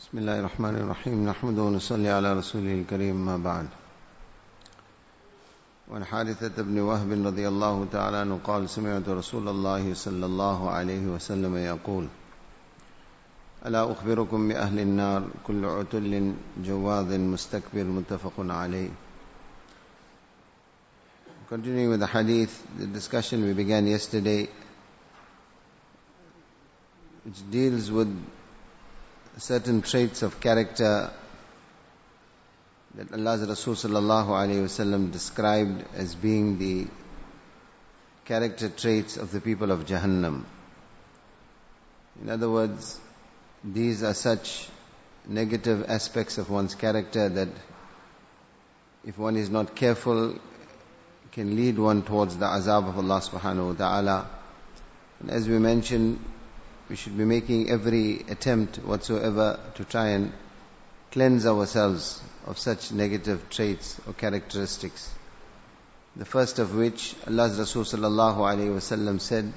بسم الله الرحمن الرحيم. نحمده ونصلي على رسوله الكريم ما بعد. وعن حارثة بن وهب رضي الله تعالى عنه قال سمعت رسول الله صلى الله عليه وسلم يقول ألا أخبركم بأهل النار؟ كل عتل جواظ مستكبر متفق عليه. Continuing with the hadith, the discussion we began yesterday, which deals with certain traits of character that Allah's Rasul sallallahu alayhi wasallam described as being the character traits of the people of Jahannam. In other words, these are such negative aspects of one's character that if one is not careful, can lead one towards the azab of Allah subhanahu wa ta'ala. And as we mentioned, we should be making every attempt whatsoever to try and cleanse ourselves of such negative traits or characteristics. The first of which, Allah's Rasul sallallahu alayhi said,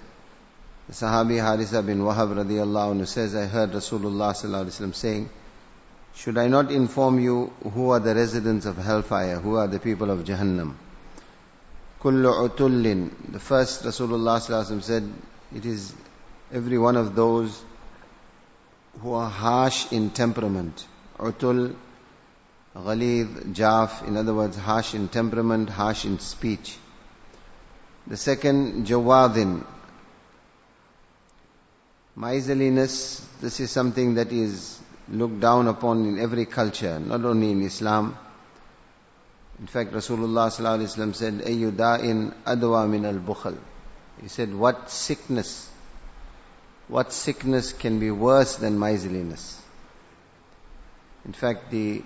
the Sahabi Harisa bin Wahab radiallahu anhu says, I heard Rasulullah sallallahu alayhi saying, should I not inform you who are the residents of hellfire, who are the people of Jahannam? Kullu utullin. The first Rasulullah sallallahu alayhi said, it is every one of those who are harsh in temperament. Utul, ghalid, jaf, in other words, harsh in temperament, harsh in speech. The second, jawadin. Miserliness, this is something that is looked down upon in every culture, not only in Islam. In fact, Rasulullah said, Ayu da'in adwa min al-bukhal. He said, what sickness what sickness can be worse than miserliness? In fact, the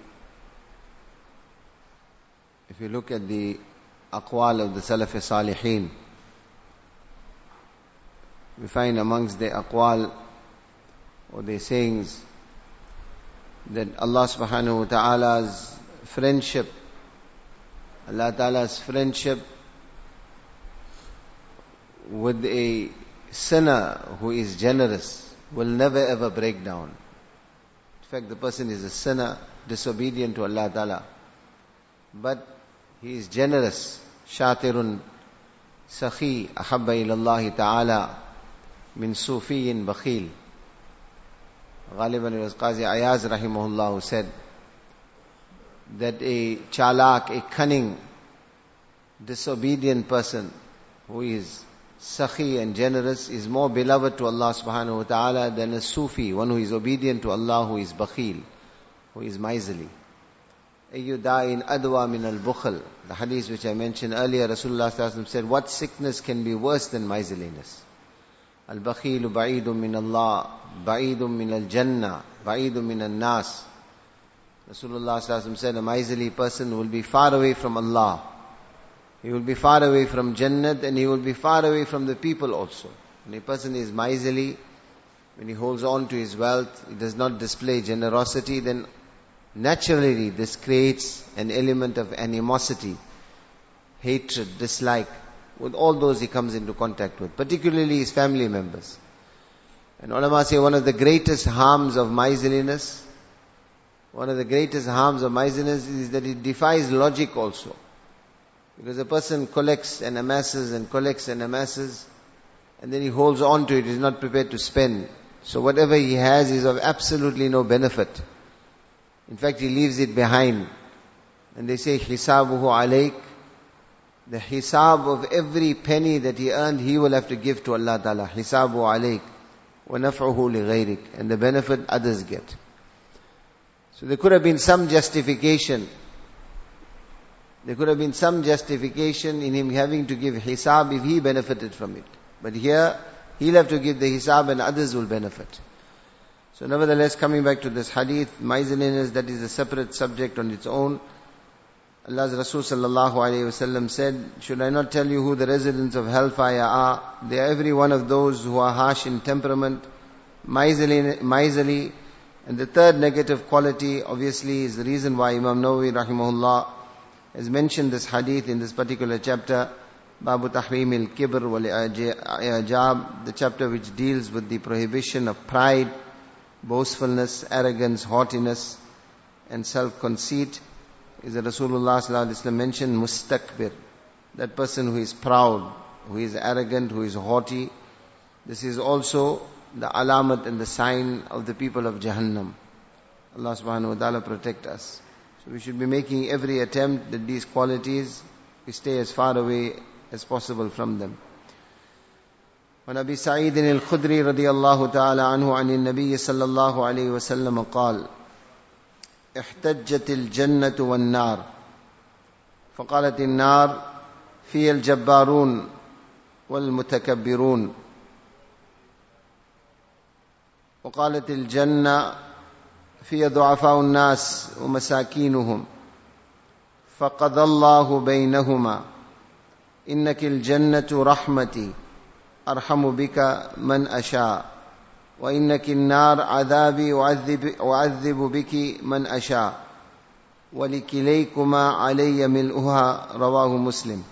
if you look at the aqwal of the Salaf Salihin, we find amongst the aqwal or the sayings that Allah subhanahu wa ta'ala's friendship, Allah ta'ala's friendship with a sinner who is generous will never ever break down. In fact, the person is a sinner, disobedient to Allah Ta'ala. But he is generous. Shatirun sakhi ahabba ilallahi ta'ala min sufiyin bakhil. Ghaliban it was Qazi Ayaz rahimahullah who said that a chalak, a cunning, disobedient person who is sakhi and generous is more beloved to Allah subhanahu wa ta'ala than a Sufi, one who is obedient to Allah, who is bakhil, who is miserly. Ayyudain adwa min al-bukhl. The hadith which I mentioned earlier, Rasulullah said, what sickness can be worse than miserliness? Al-bakhilu ba'idun min Allah, ba'idun min al-jannah, ba'idun min al-nas. Rasulullah said, a miserly person will be far away from Allah. He will be far away from Jannat and he will be far away from the people also. When a person is miserly, when he holds on to his wealth, he does not display generosity, then naturally this creates an element of animosity, hatred, dislike with all those he comes into contact with, particularly his family members. And ulama say one of the greatest harms of miserliness, one of the greatest harms of miserliness is that it defies logic also. Because a person collects and amasses and collects and amasses, and then he holds on to it, he's not prepared to spend. So whatever he has is of absolutely no benefit. In fact, he leaves it behind. And they say, hisabuhu alayk. The hisab of every penny that he earned, he will have to give to Allah Ta'ala. Hisabu alayk. وَنَفْعُهُ لِغَيْرِكَ And the benefit others get. So there could have been some justification there could have been some justification in him having to give hisab if he benefited from it. But here, he'll have to give the hisab and others will benefit. So nevertheless, coming back to this hadith, miserliness, that is a separate subject on its own. Allah's Rasul sallallahu alayhi wasallam said, should I not tell you who the residents of hellfire are? They are every one of those who are harsh in temperament, miserly, miserly. And the third negative quality, obviously, is the reason why Imam Nawawi rahimahullah has mentioned this hadith in this particular chapter, Babu Tahrim al-Kibr wal-Ijab, the chapter which deals with the prohibition of pride, boastfulness, arrogance, haughtiness, and self-conceit is that Rasulullah mentioned mustakbir. That person who is proud, who is arrogant, who is haughty. This is also the alamat and the sign of the people of Jahannam. Allah subhanahu wa ta'ala protect us. We should be making every attempt that these qualities, we stay as far away as possible from them. وعن أبي سعيد الخدري رضي الله تعالى عنه عن النبي صلى الله عليه وسلم قال احتجت الجنة والنار فقالت النار في الجبارون والمتكبرون وقالت الجنة في ضعفاء الناس ومساكينهم. فقضى الله بينهما. إنك الجنة رحمتي. أرحم بك من أشاء. وإنك النار عذابي أعذب بك من أشاء. ولكليكما علي ملؤها. رواه مسلم.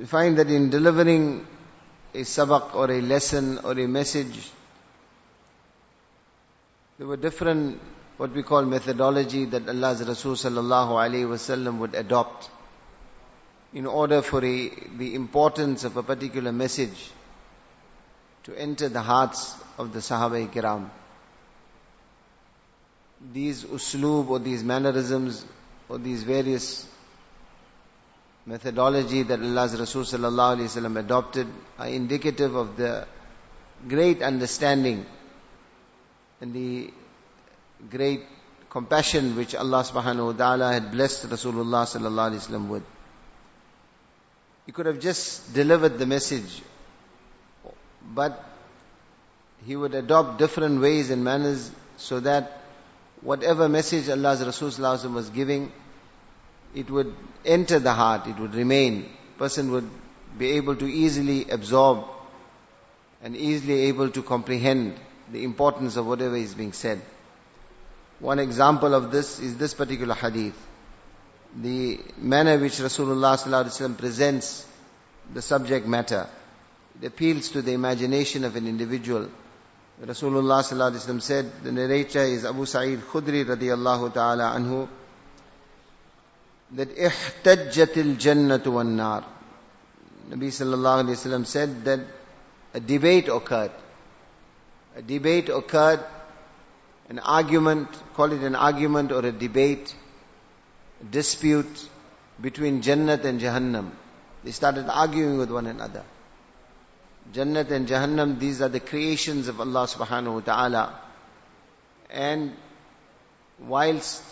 We find that in delivering a sabak or a lesson or a message, there were different what we call methodology that Allah's Rasul sallallahu alayhi wasallam would adopt in order for a, the importance of a particular message to enter the hearts of the Sahaba kiram. These usloob or these mannerisms or these various methodology that Allah's Rasul adopted are indicative of the great understanding and the great compassion which Allah subhanahu wa ta'ala had blessed Rasulullah sallallahu with. He could have just delivered the message, but he would adopt different ways and manners so that whatever message Allah's Rasul was giving, it would enter the heart, it would remain. Person would be able to easily absorb and easily able to comprehend the importance of whatever is being said. One example of this is this particular hadith. The manner which Rasulullah presents the subject matter. It appeals to the imagination of an individual. Rasulullah said, the narrator is Abu Sa'id Khudri radiallahu ta'ala anhu, that ihtajjat al-jannatu wan-nar. Nabi sallallahu alayhi wasallam said that a debate occurred. A debate occurred an argument, call it an argument or a debate, a dispute between Jannat and Jahannam. They started arguing with one another. Jannat and Jahannam, these are the creations of Allah subhanahu wa ta'ala. And whilst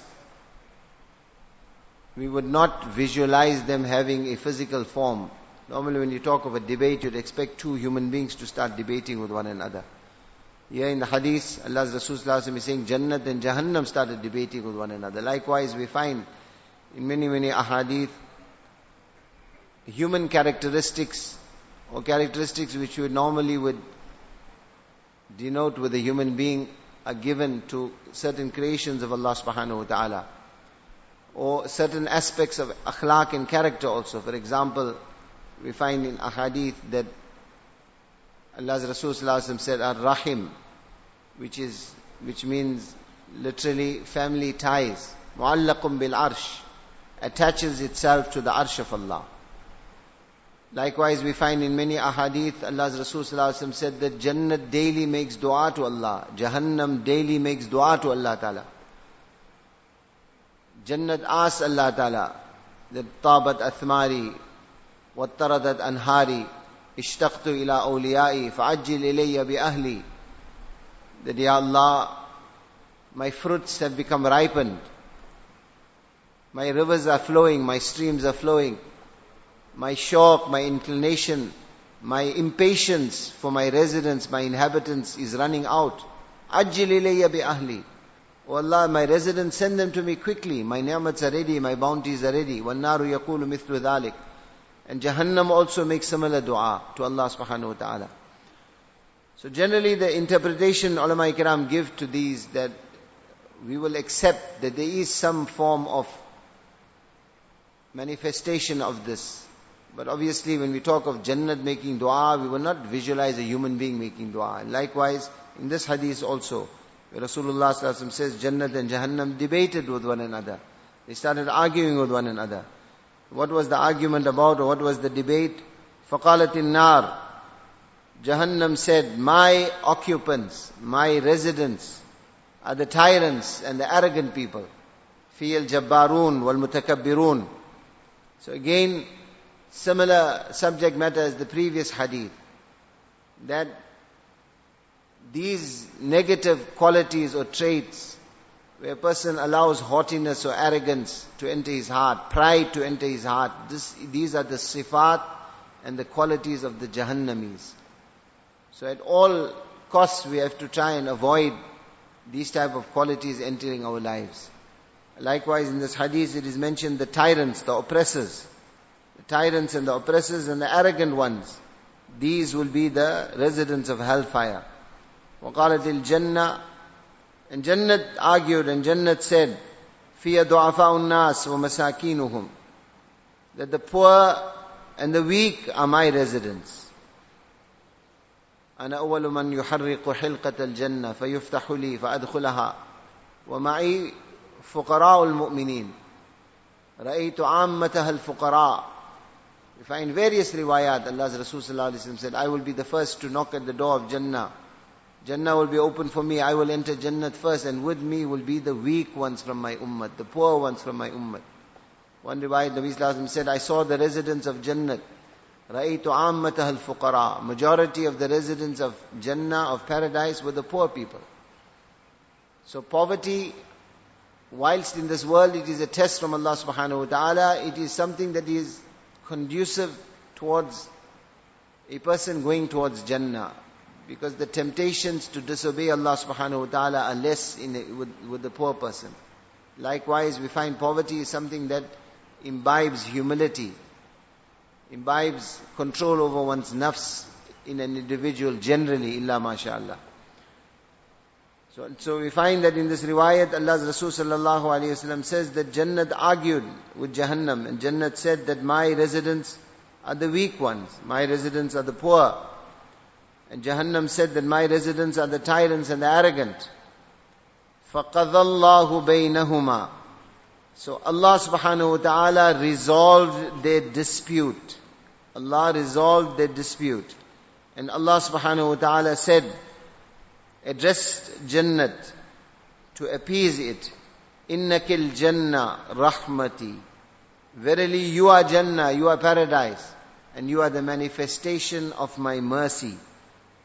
we would not visualize them having a physical form, normally when you talk of a debate, you'd expect two human beings to start debating with one another. Here in the hadith, Allah's Rasul is saying Jannat and Jahannam started debating with one another. Likewise, we find in many, many ahadith, human characteristics or characteristics which we normally would denote with a human being are given to certain creations of Allah subhanahu wa ta'ala. Or certain aspects of akhlaq and character also. For example, we find in ahadith that Allah's Rasul said, Ar-Rahim, which is, which means literally family ties. Mu'allaqum bil arsh, attaches itself to the arsh of Allah. Likewise, we find in many ahadith, Allah's Rasul said that Jannat daily makes dua to Allah. Jahannam daily makes dua to Allah Ta'ala. Jannat asks Allah Ta'ala. That tabat athmari wattaradat anhari ishtaqtu ila awliyai fa'ajjil ilayya bi ahli. That Ya Allah my fruits have become ripened. My rivers are flowing my streams are flowing. My shock my inclination my impatience for my residents my inhabitants is running out. Ajjil ilayya bi ahli. Oh Allah, my residents, send them to me quickly. My ni'mats are ready, my bounties are ready. وَالنَّارُ يَقُولُ مِثْلُ ذَلِكَ and Jahannam also makes similar dua to Allah subhanahu wa ta'ala. So generally the interpretation ulama kiram give to these that we will accept that there is some form of manifestation of this. But obviously when we talk of Jannat making dua, we will not visualize a human being making dua. And likewise, in this hadith also, where Rasulullah says Jannat and Jahannam debated with one another. They started arguing with one another. What was the argument about or what was the debate? فَقَالَتِ النَّارِ Jahannam said, my occupants, my residents are the tyrants and the arrogant people. فِيَ الْجَبَّارُونَ وَالْمُتَكَبِّرُونَ So again, similar subject matter as the previous hadith. That these negative qualities or traits where a person allows haughtiness or arrogance to enter his heart, pride to enter his heart, this, these are the sifat and the qualities of the Jahannamis. So at all costs we have to try and avoid these type of qualities entering our lives. Likewise in this hadith it is mentioned the tyrants, the oppressors. The tyrants and the oppressors and the arrogant ones. These will be the residents of hellfire. وقالت الجنة and Jannat argued and Jannat said, فِيَ دُعَفَاءُ النَّاسِ وَمَسَاكِينُهُمْ That the poor and the weak are my residents. أنا أول من يحرق حلقة الجنة فيفتح لي فأدخلها ومعي فقراء المؤمنين رأيت عامتها الفقراء We find various riwayat, Allah's Rasul said, I will be the first to knock at the door of Jannah. Jannah will be open for me, I will enter Jannah first and with me will be the weak ones from my ummah, the poor ones from my ummah. One riwayat, Nabi said, I saw the residents of Jannah رأيت عامتها الفقراء Majority of the residents of Jannah, of paradise, were the poor people. So poverty, whilst in this world it is a test from Allah subhanahu wa ta'ala, it is something that is conducive towards a person going towards Jannah. Because the temptations to disobey Allah subhanahu wa ta'ala are less in a, with, with the poor person. Likewise, we find poverty is something that imbibes humility imbibes control over one's nafs in an individual generally, illa mashallah. So, so we find that in this riwayat, Allah's Rasul sallallahu alayhi wasallam says that Jannat argued with Jahannam and Jannat said that my residents are the weak ones, my residents are the poor. And Jahannam said that my residents are the tyrants and the arrogant. فَقَضَى اللَّهُ بَيْنَهُمَا so Allah subhanahu wa ta'ala resolved their dispute. Allah resolved their dispute. And Allah subhanahu wa ta'ala said, addressed Jannat to appease it. Innakil Jannah rahmati. Verily you are Jannah, you are paradise. And you are the manifestation of my mercy.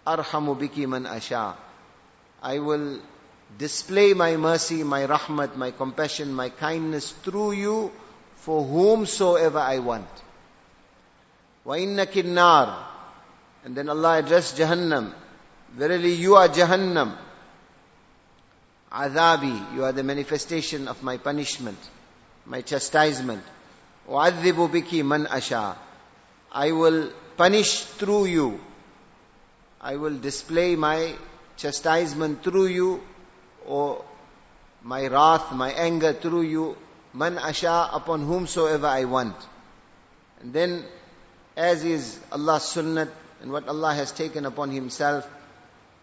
Arhamu biki man asha. I will display my mercy, my rahmat, my compassion, my kindness through you for whomsoever I want. Wa inna nar. And then Allah addressed Jahannam. Verily you are Jahannam. Azabi, you are the manifestation of my punishment, my chastisement. Wa biki man asha. I will punish through you I will display my chastisement through you or my wrath, my anger through you, man asha upon whomsoever I want. And then, as is Allah's sunnah and what Allah has taken upon Himself,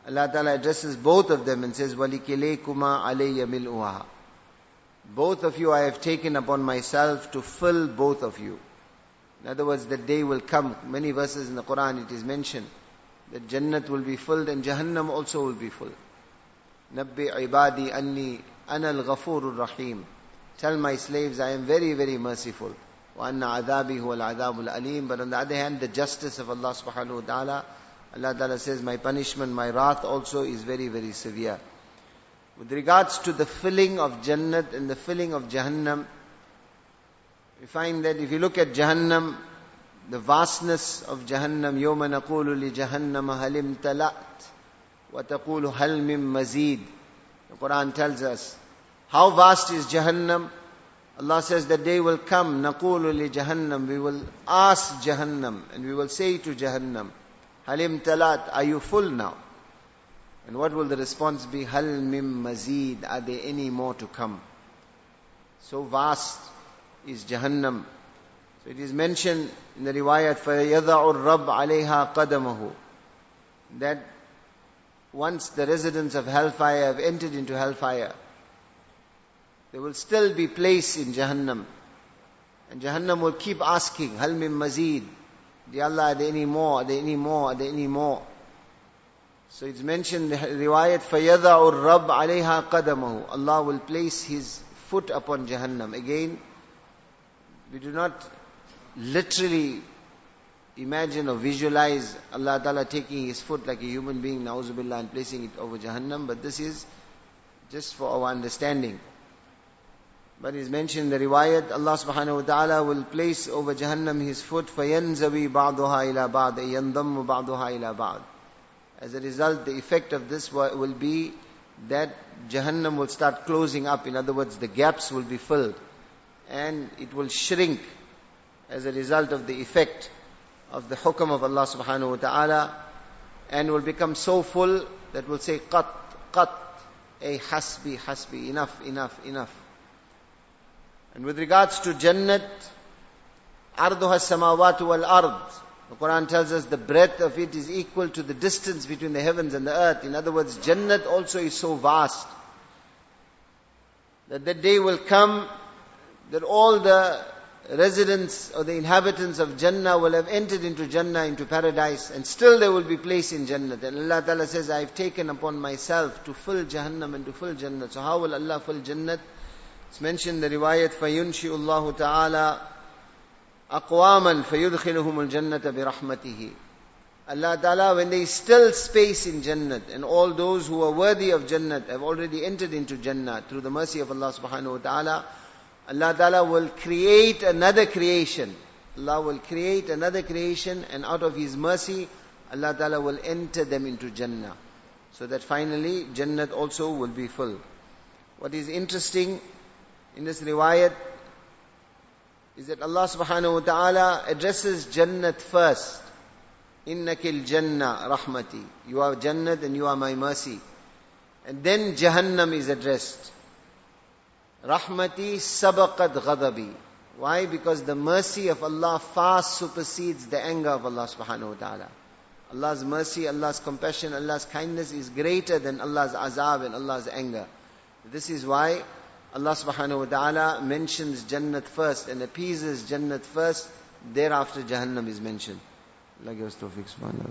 Allah Ta'ala addresses both of them and says, وَلِكِلَيْكُمَا عَلَيَّ مِلْءُهَا Both of you I have taken upon myself to fill both of you. In other words, the day will come. Many verses in the Quran it is mentioned that Jannat will be filled and Jahannam also will be full. Nabbi ibadi anni ana al-ghafur rahim Tell my slaves, I am very, very merciful. وَأَنَّ عَذَابِي هُوَ الْعَذَابُ الْأَلِيمُ But on the other hand, the justice of Allah subhanahu wa ta'ala, Allah ta'ala says, my punishment, my wrath also is very, very severe. With regards to the filling of Jannat and the filling of Jahannam, we find that if you look at Jahannam, the vastness of Jahannam, يَوْمَ نَقُولُ لِجَهَنَّمَ هَلِمْ تَلَأْتِ وَتَقُولُ هَلْ مِن مَزِيد The Quran tells us, how vast is Jahannam? Allah says the day will come, نَقُولُ لِجَهَنَّمْ We will ask Jahannam and we will say to Jahannam, Halim talat, are you full now? And what will the response be? Hal mim mazid, are there any more to come? So vast is Jahannam. So So it is mentioned in the riwayat, فَيَضَعُ الرَّبْ عَلَيْهَا قَدَمَهُ That once the residents of hellfire have entered into hellfire, there will still be place in Jahannam. And Jahannam will keep asking, Hal min mazid? Ya Allah, are there any more? Are there any more? Are there any more? So it's mentioned, riwayat, فَيَضَعُ الرَّبْ عَلَيْهَا قَدَمَهُ Allah will place His foot upon Jahannam. Again, we do not literally imagine or visualize Allah Ta'ala taking His foot like a human being, na'uzubillah, and placing it over Jahannam, but this is just for our understanding. But it's mentioned in the riwayat, Allah subhanahu wa ta'ala will place over Jahannam His foot, فَيَنْزَوِي بَعْضُهَا إِلَى بَعْضٍ يَنْضَمُّ بَعْضُهَا إِلَى بَعْضٍ As a result, the effect of this will be that Jahannam will start closing up. In other words, the gaps will be filled. And it will shrink as a result of the effect of the hukam of Allah subhanahu wa ta'ala. And will become so full that will say, qat, qat, a hasbi, hasbi, enough, enough, enough. And with regards to Jannat, arduha samawatu wal ard. The Quran tells us the breadth of it is equal to the distance between the heavens and the earth. In other words, Jannat also is so vast that the day will come that all the residents or the inhabitants of Jannah will have entered into Jannah, into paradise, and still there will be place in Jannah. And Allah Ta'ala says, I've taken upon myself to fill Jahannam and to fill Jannah. So how will Allah fill Jannah? It's mentioned in the riwayat, فَيُنْشِئُ اللَّهُ تَعَالَى أَقْوَامًا فَيُدْخِلُهُمُ الْجَنَّةَ بِرَحْمَتِهِ Allah Ta'ala, when there is still space in Jannat, and all those who are worthy of Jannat have already entered into Jannah through the mercy of Allah subhanahu wa ta'ala, Allah Ta'ala will create another creation. Allah will create another creation, and out of His mercy, Allah Ta'ala will enter them into Jannah. So that finally, Jannat also will be full. What is interesting in this riwayat is that Allah subhanahu wa ta'ala addresses Jannat first. Innakil Jannah rahmati. You are Jannat and you are my mercy. And then Jahannam is addressed. Rahmati sabaqat ghadabi. Why? Because the mercy of Allah far supersedes the anger of Allah subhanahu wa ta'ala. Allah's mercy, Allah's compassion, Allah's kindness is greater than Allah's azab and Allah's anger. This is why Allah subhanahu wa ta'ala mentions Jannat first and appeases Jannat first, thereafter Jahannam is mentioned. Allah give us tawfiq subhanahu